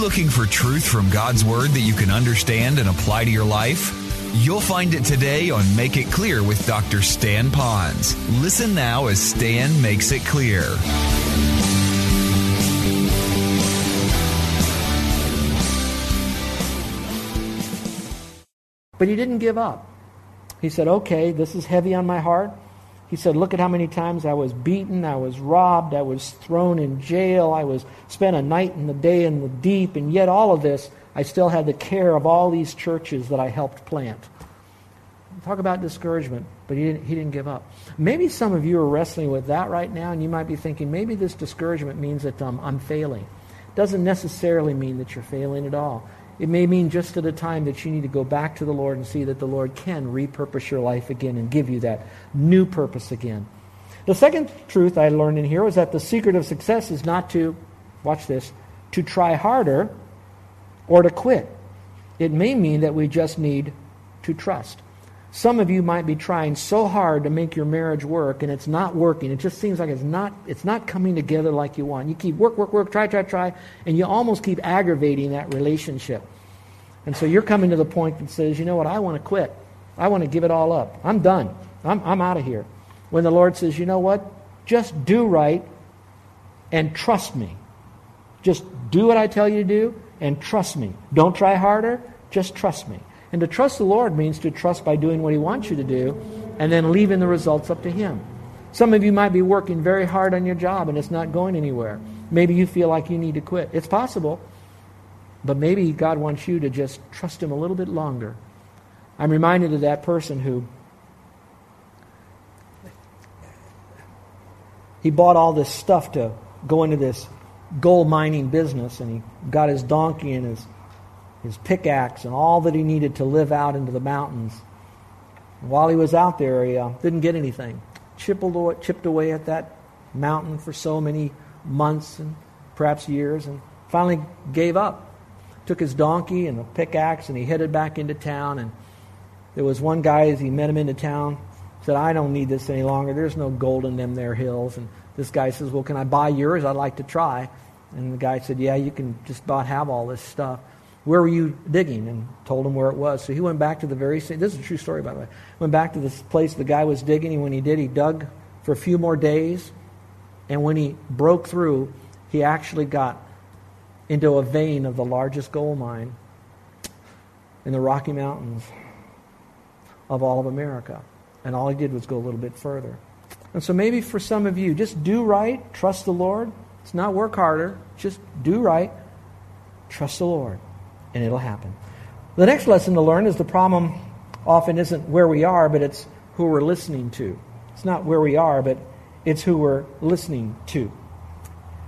looking for truth from God's Word that you can understand and apply to your life? You'll find it today on Make It Clear with Dr. Stan Ponz. Listen now as Stan makes it clear. But he didn't give up. He said, Okay, this is heavy on my heart. He said, Look at how many times I was beaten, I was robbed, I was thrown in jail, I was spent a night and a day in the deep, and yet all of this, I still had the care of all these churches that I helped plant. Talk about discouragement, but he didn't, he didn't give up. Maybe some of you are wrestling with that right now, and you might be thinking, maybe this discouragement means that um, I'm failing. Doesn't necessarily mean that you're failing at all. It may mean just at a time that you need to go back to the Lord and see that the Lord can repurpose your life again and give you that new purpose again. The second truth I learned in here was that the secret of success is not to, watch this, to try harder or to quit. It may mean that we just need to trust. Some of you might be trying so hard to make your marriage work and it's not working. It just seems like it's not it's not coming together like you want. You keep work work work try try try and you almost keep aggravating that relationship. And so you're coming to the point that says, "You know what? I want to quit. I want to give it all up. I'm done. I'm I'm out of here." When the Lord says, "You know what? Just do right and trust me. Just do what I tell you to do and trust me. Don't try harder, just trust me." And to trust the Lord means to trust by doing what He wants you to do and then leaving the results up to Him. Some of you might be working very hard on your job and it's not going anywhere. Maybe you feel like you need to quit. It's possible. But maybe God wants you to just trust Him a little bit longer. I'm reminded of that person who he bought all this stuff to go into this gold mining business and he got his donkey and his his pickaxe and all that he needed to live out into the mountains. while he was out there, he uh, didn't get anything. Chipped away, chipped away at that mountain for so many months and perhaps years, and finally gave up. Took his donkey and a pickaxe and he headed back into town. And there was one guy as he met him into town said, "I don't need this any longer. There's no gold in them there hills." And this guy says, "Well, can I buy yours? I'd like to try." And the guy said, "Yeah, you can just about have all this stuff." Where were you digging? And told him where it was. So he went back to the very same. This is a true story, by the way. Went back to this place the guy was digging. And when he did, he dug for a few more days. And when he broke through, he actually got into a vein of the largest gold mine in the Rocky Mountains of all of America. And all he did was go a little bit further. And so maybe for some of you, just do right, trust the Lord. It's not work harder, just do right, trust the Lord and it'll happen. The next lesson to learn is the problem often isn't where we are, but it's who we're listening to. It's not where we are, but it's who we're listening to.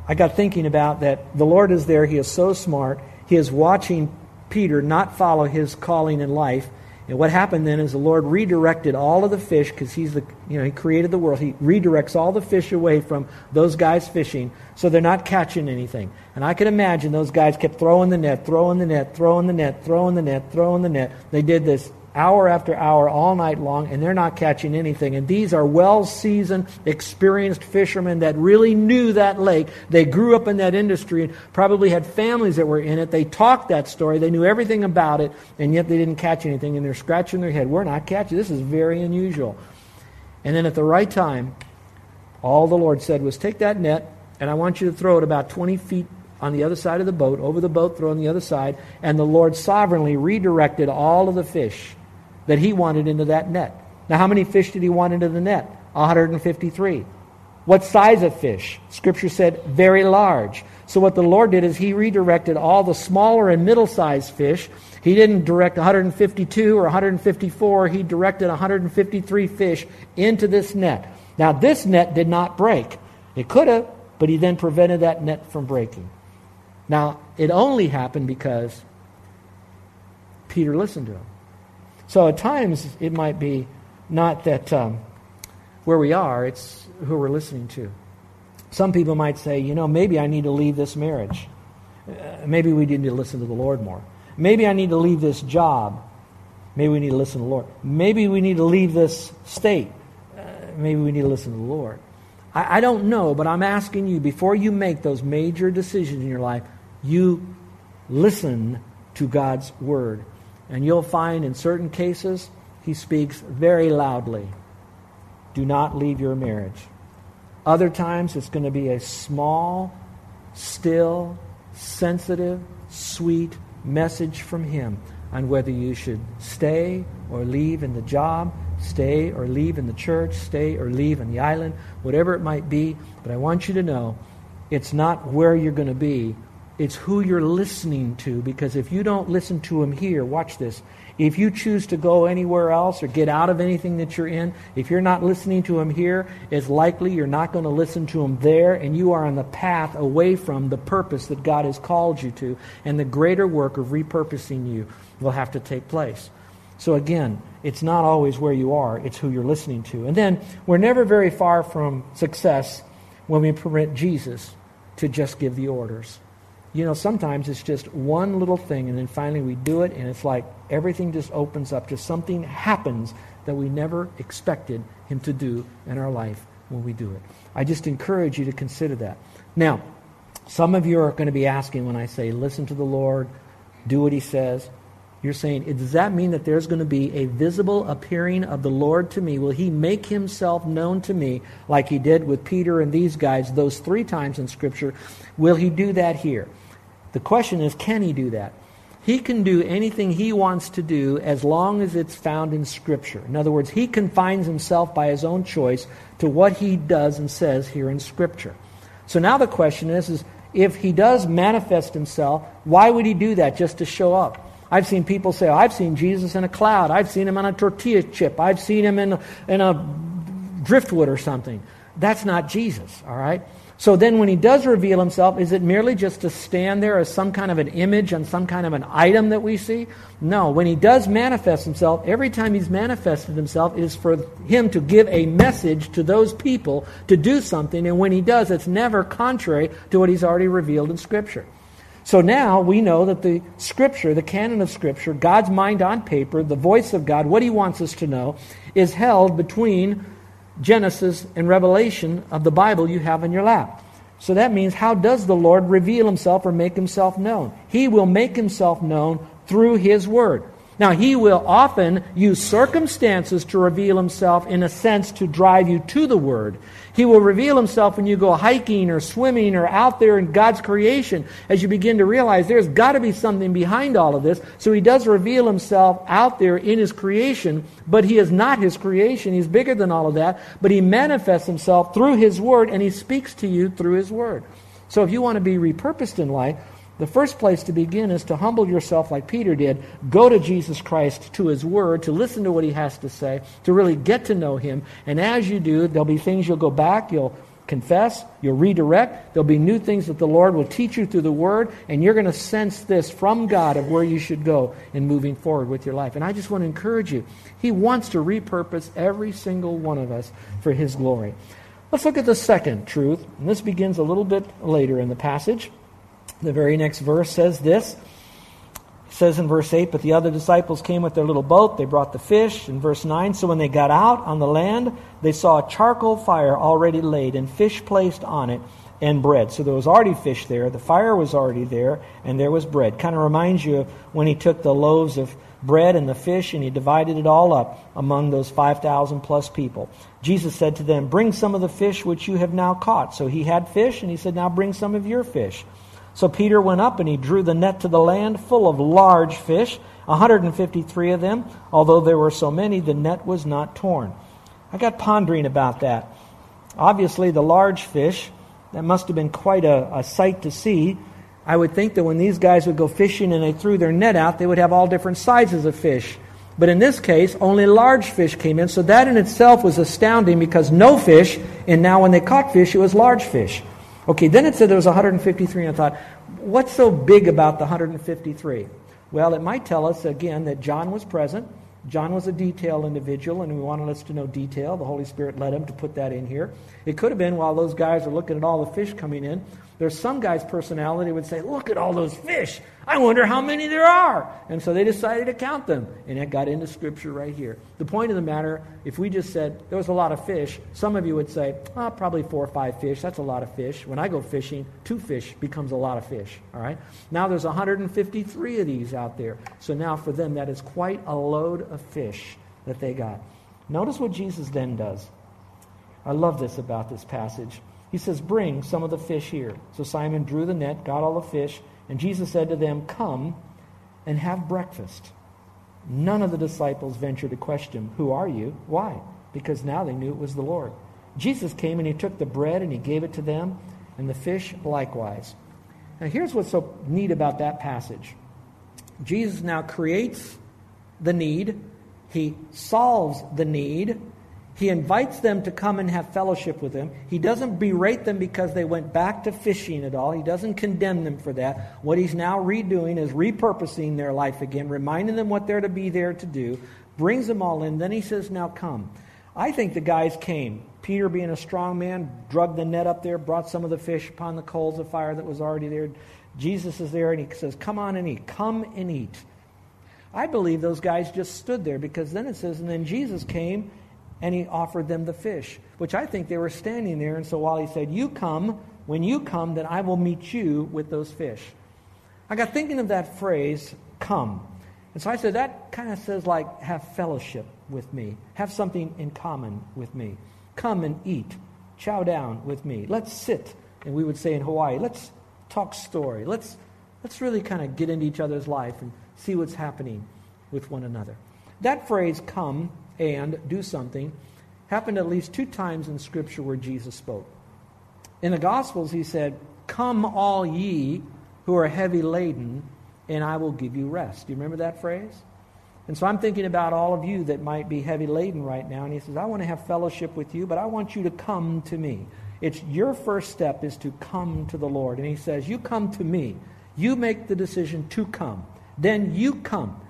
I got thinking about that the Lord is there. He is so smart. He is watching Peter not follow his calling in life and what happened then is the Lord redirected all of the fish because he's the you know he created the world. He redirects all the fish away from those guys fishing so they're not catching anything. And I can imagine those guys kept throwing the net, throwing the net, throwing the net, throwing the net, throwing the net. They did this hour after hour, all night long, and they're not catching anything. And these are well seasoned, experienced fishermen that really knew that lake. They grew up in that industry and probably had families that were in it. They talked that story, they knew everything about it, and yet they didn't catch anything. And they're scratching their head. We're not catching. This is very unusual. And then at the right time, all the Lord said was, Take that net, and I want you to throw it about 20 feet on the other side of the boat, over the boat, throw on the other side. And the Lord sovereignly redirected all of the fish that he wanted into that net. Now, how many fish did he want into the net? 153. What size of fish? Scripture said very large. So, what the Lord did is he redirected all the smaller and middle sized fish. He didn't direct 152 or 154, he directed 153 fish into this net. Now, this net did not break. It could have, but he then prevented that net from breaking. Now, it only happened because Peter listened to him. So at times, it might be not that um, where we are, it's who we're listening to. Some people might say, you know, maybe I need to leave this marriage. Uh, maybe we need to listen to the Lord more. Maybe I need to leave this job. Maybe we need to listen to the Lord. Maybe we need to leave this state. Uh, maybe we need to listen to the Lord. I, I don't know, but I'm asking you before you make those major decisions in your life, you listen to God's word. And you'll find in certain cases, he speaks very loudly. Do not leave your marriage. Other times, it's going to be a small, still, sensitive, sweet message from him on whether you should stay or leave in the job, stay or leave in the church, stay or leave on the island, whatever it might be. But I want you to know it's not where you're going to be, it's who you're listening to. Because if you don't listen to him here, watch this. If you choose to go anywhere else or get out of anything that you're in, if you're not listening to him here, it's likely you're not going to listen to him there, and you are on the path away from the purpose that God has called you to. And the greater work of repurposing you will have to take place. So again, it's not always where you are, it's who you're listening to. And then we're never very far from success when we permit Jesus to just give the orders. You know, sometimes it's just one little thing, and then finally we do it, and it's like everything just opens up. Just something happens that we never expected Him to do in our life when we do it. I just encourage you to consider that. Now, some of you are going to be asking when I say, listen to the Lord, do what He says. You're saying, does that mean that there's going to be a visible appearing of the Lord to me? Will He make Himself known to me like He did with Peter and these guys those three times in Scripture? Will He do that here? The question is, can he do that? He can do anything he wants to do as long as it's found in Scripture. In other words, he confines himself by his own choice to what he does and says here in Scripture. So now the question is, is if he does manifest himself, why would he do that just to show up? I've seen people say, oh, I've seen Jesus in a cloud. I've seen him on a tortilla chip. I've seen him in, in a driftwood or something. That's not Jesus, all right? So then, when he does reveal himself, is it merely just to stand there as some kind of an image and some kind of an item that we see? No. When he does manifest himself, every time he's manifested himself, it is for him to give a message to those people to do something. And when he does, it's never contrary to what he's already revealed in Scripture. So now we know that the Scripture, the canon of Scripture, God's mind on paper, the voice of God, what he wants us to know, is held between Genesis and Revelation of the Bible you have in your lap. So that means, how does the Lord reveal himself or make himself known? He will make himself known through his word. Now, he will often use circumstances to reveal himself in a sense to drive you to the Word. He will reveal himself when you go hiking or swimming or out there in God's creation as you begin to realize there's got to be something behind all of this. So he does reveal himself out there in his creation, but he is not his creation. He's bigger than all of that. But he manifests himself through his Word and he speaks to you through his Word. So if you want to be repurposed in life, the first place to begin is to humble yourself like Peter did, go to Jesus Christ, to his word, to listen to what he has to say, to really get to know him. And as you do, there'll be things you'll go back, you'll confess, you'll redirect. There'll be new things that the Lord will teach you through the Word, and you're going to sense this from God of where you should go in moving forward with your life. And I just want to encourage you. He wants to repurpose every single one of us for His glory. Let's look at the second truth, and this begins a little bit later in the passage. The very next verse says this. It says in verse 8, But the other disciples came with their little boat. They brought the fish. In verse 9, So when they got out on the land, they saw a charcoal fire already laid and fish placed on it and bread. So there was already fish there. The fire was already there, and there was bread. Kind of reminds you of when he took the loaves of bread and the fish and he divided it all up among those 5,000 plus people. Jesus said to them, Bring some of the fish which you have now caught. So he had fish, and he said, Now bring some of your fish. So Peter went up and he drew the net to the land full of large fish, 153 of them. Although there were so many, the net was not torn. I got pondering about that. Obviously, the large fish, that must have been quite a, a sight to see. I would think that when these guys would go fishing and they threw their net out, they would have all different sizes of fish. But in this case, only large fish came in. So that in itself was astounding because no fish, and now when they caught fish, it was large fish. Okay, then it said there was 153, and I thought, what's so big about the 153? Well, it might tell us again that John was present. John was a detailed individual, and he wanted us to know detail. The Holy Spirit led him to put that in here. It could have been while those guys are looking at all the fish coming in, there's some guy's personality would say, Look at all those fish. I wonder how many there are. And so they decided to count them. And it got into Scripture right here. The point of the matter, if we just said there was a lot of fish, some of you would say, oh, probably four or five fish. That's a lot of fish. When I go fishing, two fish becomes a lot of fish. All right? Now there's 153 of these out there. So now for them, that is quite a load of fish that they got. Notice what Jesus then does. I love this about this passage. He says, Bring some of the fish here. So Simon drew the net, got all the fish, and Jesus said to them, Come and have breakfast. None of the disciples ventured to question, Who are you? Why? Because now they knew it was the Lord. Jesus came and he took the bread and he gave it to them, and the fish likewise. Now, here's what's so neat about that passage Jesus now creates the need, he solves the need, he invites them to come and have fellowship with him. He doesn't berate them because they went back to fishing at all. He doesn't condemn them for that. What he's now redoing is repurposing their life again, reminding them what they're to be there to do, brings them all in. Then he says, Now come. I think the guys came. Peter, being a strong man, drugged the net up there, brought some of the fish upon the coals of fire that was already there. Jesus is there, and he says, Come on and eat. Come and eat. I believe those guys just stood there because then it says, And then Jesus came and he offered them the fish, which I think they were standing there. And so while he said, You come, when you come, then I will meet you with those fish. I got thinking of that phrase, come. And so I said, That kind of says, like, have fellowship with me, have something in common with me. Come and eat, chow down with me. Let's sit. And we would say in Hawaii, let's talk story. Let's, let's really kind of get into each other's life and see what's happening with one another. That phrase, come, and do something happened at least two times in Scripture where Jesus spoke. In the Gospels, he said, Come, all ye who are heavy laden, and I will give you rest. Do you remember that phrase? And so I'm thinking about all of you that might be heavy laden right now. And he says, I want to have fellowship with you, but I want you to come to me. It's your first step is to come to the Lord. And he says, You come to me. You make the decision to come. Then you come.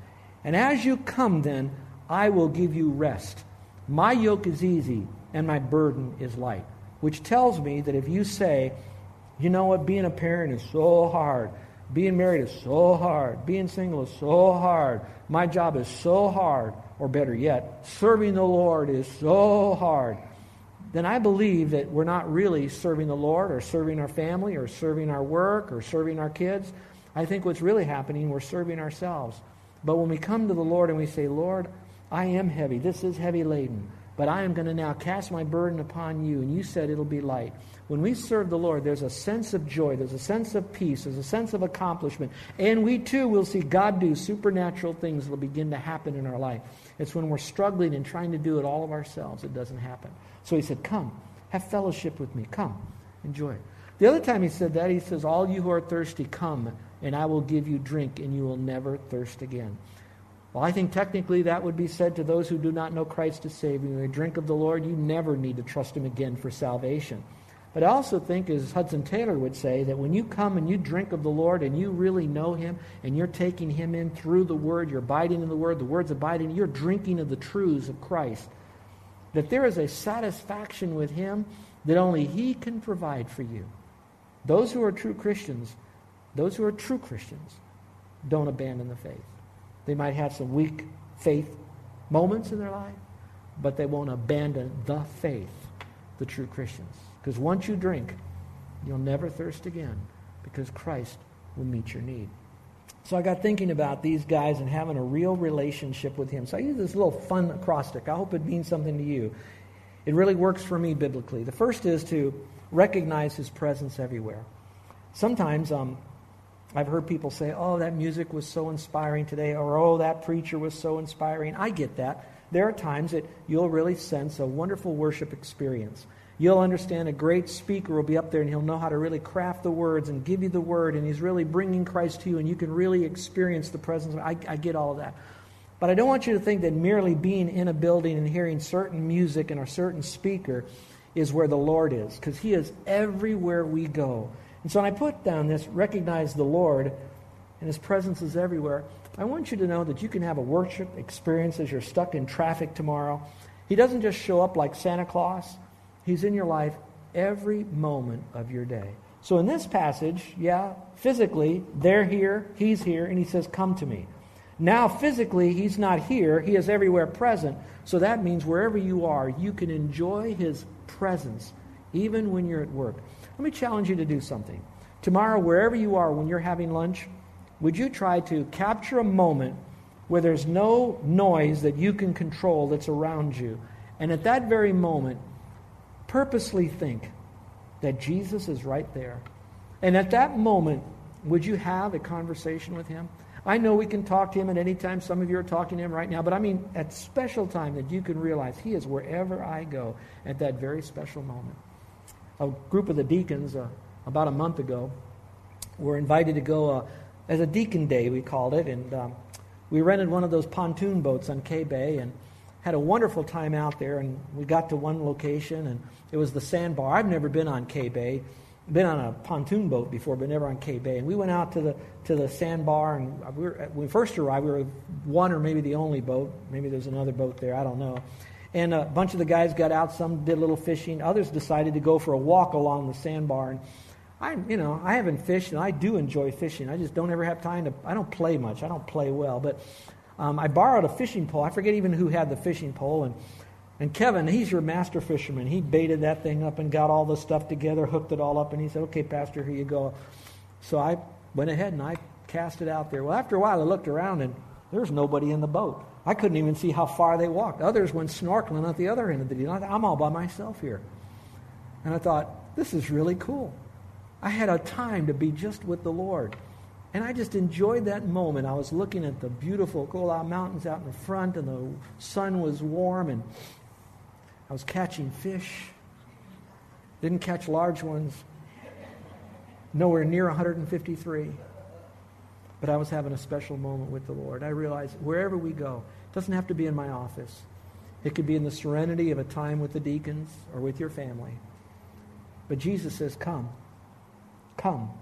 And as you come, then I will give you rest. My yoke is easy and my burden is light. Which tells me that if you say, you know what, being a parent is so hard, being married is so hard, being single is so hard, my job is so hard, or better yet, serving the Lord is so hard, then I believe that we're not really serving the Lord or serving our family or serving our work or serving our kids. I think what's really happening, we're serving ourselves. But when we come to the Lord and we say, Lord, I am heavy. This is heavy laden. But I am going to now cast my burden upon you, and you said it'll be light. When we serve the Lord, there's a sense of joy, there's a sense of peace, there's a sense of accomplishment. And we too will see God do supernatural things that will begin to happen in our life. It's when we're struggling and trying to do it all of ourselves, it doesn't happen. So he said, Come, have fellowship with me. Come, enjoy. The other time he said that, he says, All you who are thirsty, come, and I will give you drink, and you will never thirst again. Well, I think technically that would be said to those who do not know Christ as Savior. When you drink of the Lord, you never need to trust Him again for salvation. But I also think, as Hudson Taylor would say, that when you come and you drink of the Lord and you really know Him and you're taking Him in through the Word, you're abiding in the Word, the Word's abiding, you're drinking of the truths of Christ, that there is a satisfaction with Him that only He can provide for you. Those who are true Christians, those who are true Christians, don't abandon the faith. They might have some weak faith moments in their life, but they won't abandon the faith, the true Christians. Because once you drink, you'll never thirst again because Christ will meet your need. So I got thinking about these guys and having a real relationship with Him. So I use this little fun acrostic. I hope it means something to you. It really works for me biblically. The first is to recognize His presence everywhere. Sometimes um, I've heard people say, oh, that music was so inspiring today, or oh, that preacher was so inspiring. I get that. There are times that you'll really sense a wonderful worship experience. You'll understand a great speaker will be up there and he'll know how to really craft the words and give you the word, and he's really bringing Christ to you, and you can really experience the presence. I, I get all of that. But I don't want you to think that merely being in a building and hearing certain music and a certain speaker is where the Lord is, because He is everywhere we go. And so when I put down this, recognize the Lord, and His presence is everywhere, I want you to know that you can have a worship experience as you're stuck in traffic tomorrow. He doesn't just show up like Santa Claus, He's in your life every moment of your day. So in this passage, yeah, physically, they're here, He's here, and He says, Come to me. Now, physically, he's not here. He is everywhere present. So that means wherever you are, you can enjoy his presence, even when you're at work. Let me challenge you to do something. Tomorrow, wherever you are when you're having lunch, would you try to capture a moment where there's no noise that you can control that's around you? And at that very moment, purposely think that Jesus is right there. And at that moment, would you have a conversation with him? I know we can talk to him at any time. Some of you are talking to him right now. But I mean, at special time that you can realize he is wherever I go at that very special moment. A group of the deacons, uh, about a month ago, were invited to go uh, as a deacon day, we called it. And um, we rented one of those pontoon boats on K Bay and had a wonderful time out there. And we got to one location, and it was the sandbar. I've never been on K Bay been on a pontoon boat before, but never on K Bay. And we went out to the to the sandbar, and we were, when we first arrived, we were one or maybe the only boat. Maybe there's another boat there. I don't know. And a bunch of the guys got out. Some did a little fishing. Others decided to go for a walk along the sandbar. And I, you know, I haven't fished, and I do enjoy fishing. I just don't ever have time to. I don't play much. I don't play well, but um, I borrowed a fishing pole. I forget even who had the fishing pole, and and Kevin, he's your master fisherman. He baited that thing up and got all the stuff together, hooked it all up, and he said, Okay, Pastor, here you go. So I went ahead and I cast it out there. Well, after a while, I looked around and there's nobody in the boat. I couldn't even see how far they walked. Others went snorkeling at the other end of the deal. I'm all by myself here. And I thought, this is really cool. I had a time to be just with the Lord. And I just enjoyed that moment. I was looking at the beautiful Koolau Mountains out in the front, and the sun was warm, and I was catching fish. Didn't catch large ones. Nowhere near 153. But I was having a special moment with the Lord. I realized wherever we go, it doesn't have to be in my office. It could be in the serenity of a time with the deacons or with your family. But Jesus says, Come. Come.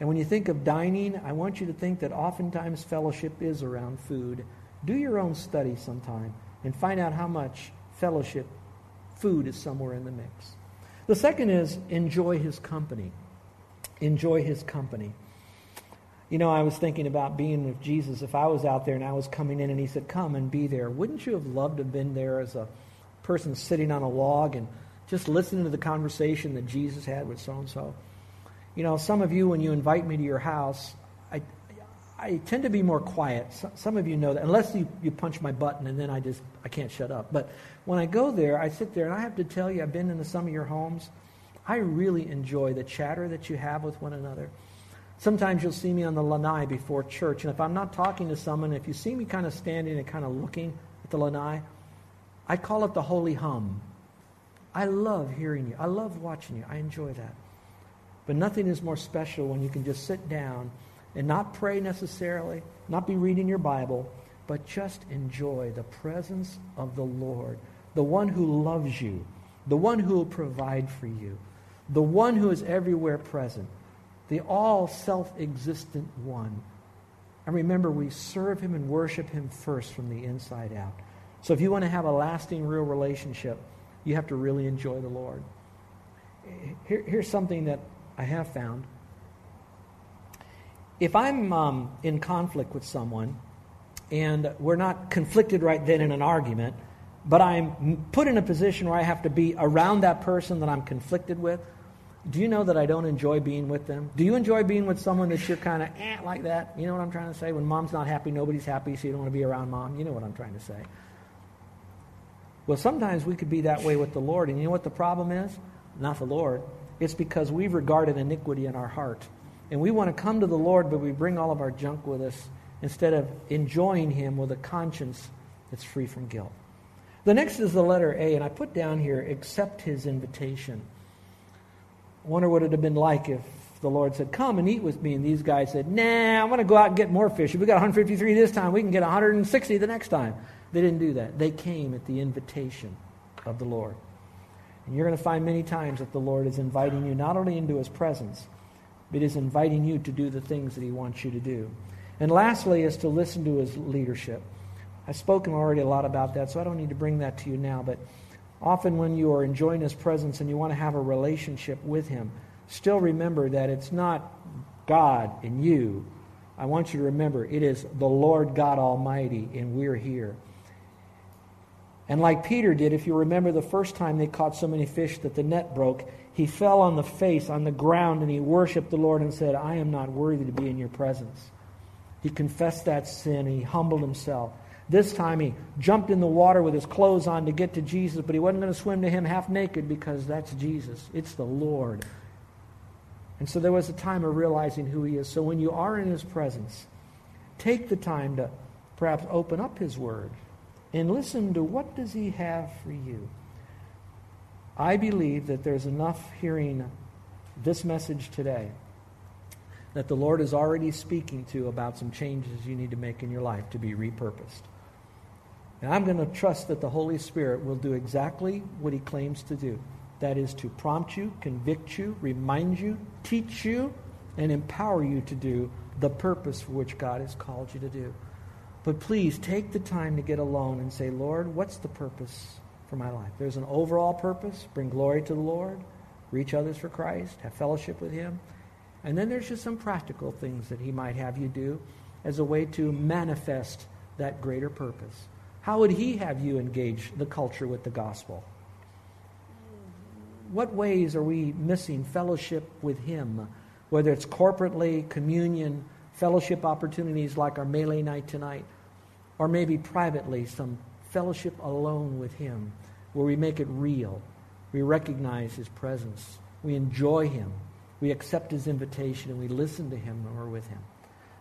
And when you think of dining, I want you to think that oftentimes fellowship is around food. Do your own study sometime and find out how much fellowship food is somewhere in the mix. The second is enjoy his company. Enjoy his company. You know, I was thinking about being with Jesus. If I was out there and I was coming in and he said, Come and be there, wouldn't you have loved to have been there as a person sitting on a log and just listening to the conversation that Jesus had with so and so? You know, some of you, when you invite me to your house, I, I tend to be more quiet. Some of you know that, unless you, you punch my button and then I just, I can't shut up. But when I go there, I sit there and I have to tell you, I've been into some of your homes. I really enjoy the chatter that you have with one another. Sometimes you'll see me on the lanai before church, and if I'm not talking to someone, if you see me kind of standing and kind of looking at the lanai, I call it the holy hum. I love hearing you. I love watching you. I enjoy that. But nothing is more special when you can just sit down and not pray necessarily, not be reading your Bible, but just enjoy the presence of the Lord, the one who loves you, the one who will provide for you, the one who is everywhere present, the all self existent one. And remember, we serve him and worship him first from the inside out. So if you want to have a lasting, real relationship, you have to really enjoy the Lord. Here, here's something that I have found if I'm um, in conflict with someone and we're not conflicted right then in an argument, but I'm put in a position where I have to be around that person that I'm conflicted with, do you know that I don't enjoy being with them? Do you enjoy being with someone that you're kind of eh, like that? You know what I'm trying to say? When mom's not happy, nobody's happy, so you don't want to be around mom. You know what I'm trying to say. Well, sometimes we could be that way with the Lord, and you know what the problem is? Not the Lord. It's because we've regarded iniquity in our heart. And we want to come to the Lord, but we bring all of our junk with us instead of enjoying Him with a conscience that's free from guilt. The next is the letter A, and I put down here, accept His invitation. I wonder what it would have been like if If the Lord said, Come and eat with me, and these guys said, Nah, I'm going to go out and get more fish. If we got 153 this time, we can get 160 the next time. They didn't do that. They came at the invitation of the Lord. And you're going to find many times that the Lord is inviting you not only into his presence, but is inviting you to do the things that he wants you to do. And lastly, is to listen to his leadership. I've spoken already a lot about that, so I don't need to bring that to you now. But often when you are enjoying his presence and you want to have a relationship with him, still remember that it's not God and you. I want you to remember it is the Lord God Almighty, and we're here. And like Peter did, if you remember the first time they caught so many fish that the net broke, he fell on the face, on the ground, and he worshiped the Lord and said, I am not worthy to be in your presence. He confessed that sin, he humbled himself. This time he jumped in the water with his clothes on to get to Jesus, but he wasn't going to swim to him half naked because that's Jesus. It's the Lord. And so there was a time of realizing who he is. So when you are in his presence, take the time to perhaps open up his word and listen to what does he have for you. I believe that there's enough hearing this message today that the Lord is already speaking to about some changes you need to make in your life to be repurposed. And I'm going to trust that the Holy Spirit will do exactly what he claims to do. That is to prompt you, convict you, remind you, teach you, and empower you to do the purpose for which God has called you to do. But please take the time to get alone and say, Lord, what's the purpose for my life? There's an overall purpose bring glory to the Lord, reach others for Christ, have fellowship with Him. And then there's just some practical things that He might have you do as a way to manifest that greater purpose. How would He have you engage the culture with the gospel? What ways are we missing fellowship with Him? Whether it's corporately, communion, fellowship opportunities like our melee night tonight, or maybe privately, some fellowship alone with Him where we make it real. We recognize His presence. We enjoy Him. We accept His invitation and we listen to Him when we're with Him.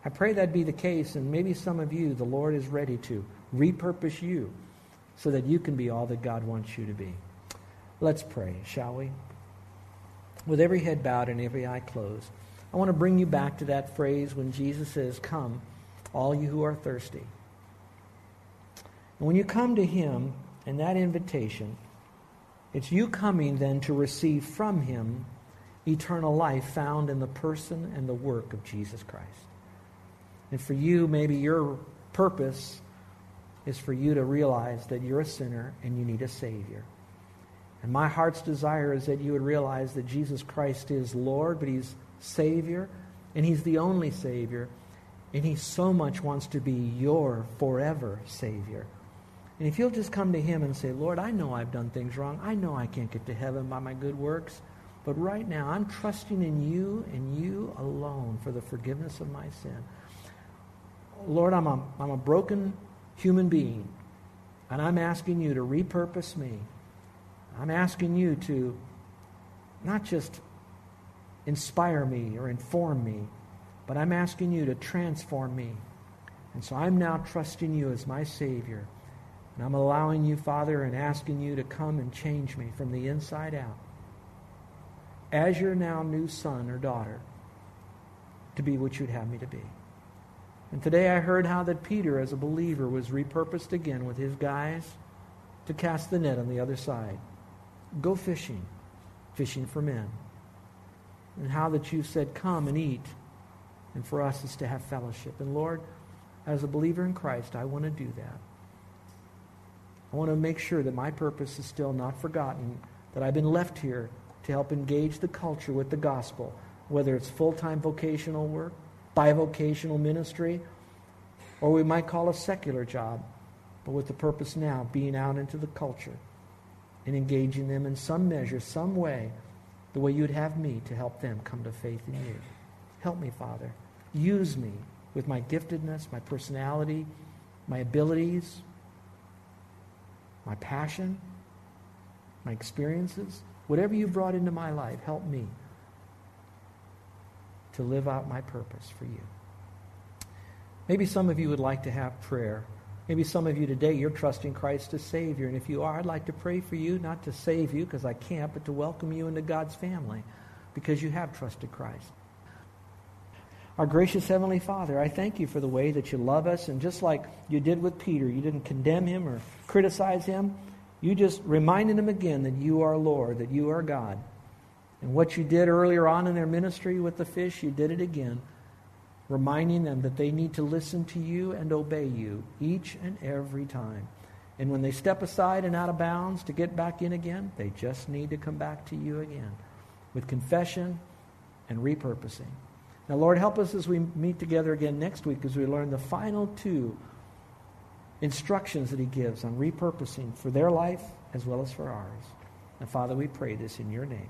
I pray that be the case, and maybe some of you, the Lord is ready to repurpose you so that you can be all that God wants you to be. Let's pray, shall we? With every head bowed and every eye closed, I want to bring you back to that phrase when Jesus says, Come, all you who are thirsty. And when you come to Him and that invitation, it's you coming then to receive from Him eternal life found in the person and the work of Jesus Christ. And for you, maybe your purpose is for you to realize that you're a sinner and you need a Savior. And my heart's desire is that you would realize that Jesus Christ is Lord, but He's Savior, and He's the only Savior, and He so much wants to be your forever Savior. And if you'll just come to Him and say, Lord, I know I've done things wrong. I know I can't get to heaven by my good works. But right now, I'm trusting in you and you alone for the forgiveness of my sin. Lord, I'm a, I'm a broken human being, and I'm asking you to repurpose me. I'm asking you to not just inspire me or inform me, but I'm asking you to transform me. And so I'm now trusting you as my Savior. And I'm allowing you, Father, and asking you to come and change me from the inside out. As your now new son or daughter, to be what you'd have me to be. And today I heard how that Peter, as a believer, was repurposed again with his guys to cast the net on the other side. Go fishing, fishing for men and how that you said, Come and eat. And for us is to have fellowship. And Lord, as a believer in Christ, I want to do that. I want to make sure that my purpose is still not forgotten, that I've been left here to help engage the culture with the gospel, whether it's full time vocational work, bivocational ministry, or we might call a secular job, but with the purpose now being out into the culture and engaging them in some measure, some way the way you'd have me to help them come to faith in you. Help me, Father. Use me with my giftedness, my personality, my abilities, my passion, my experiences. Whatever you've brought into my life, help me to live out my purpose for you. Maybe some of you would like to have prayer. Maybe some of you today, you're trusting Christ as Savior. And if you are, I'd like to pray for you, not to save you because I can't, but to welcome you into God's family because you have trusted Christ. Our gracious Heavenly Father, I thank you for the way that you love us. And just like you did with Peter, you didn't condemn him or criticize him. You just reminded him again that you are Lord, that you are God. And what you did earlier on in their ministry with the fish, you did it again, reminding them that they need to listen to you and obey you each and every time. And when they step aside and out of bounds to get back in again, they just need to come back to you again with confession and repurposing. Now, Lord, help us as we meet together again next week as we learn the final two instructions that He gives on repurposing for their life as well as for ours. And Father, we pray this in your name.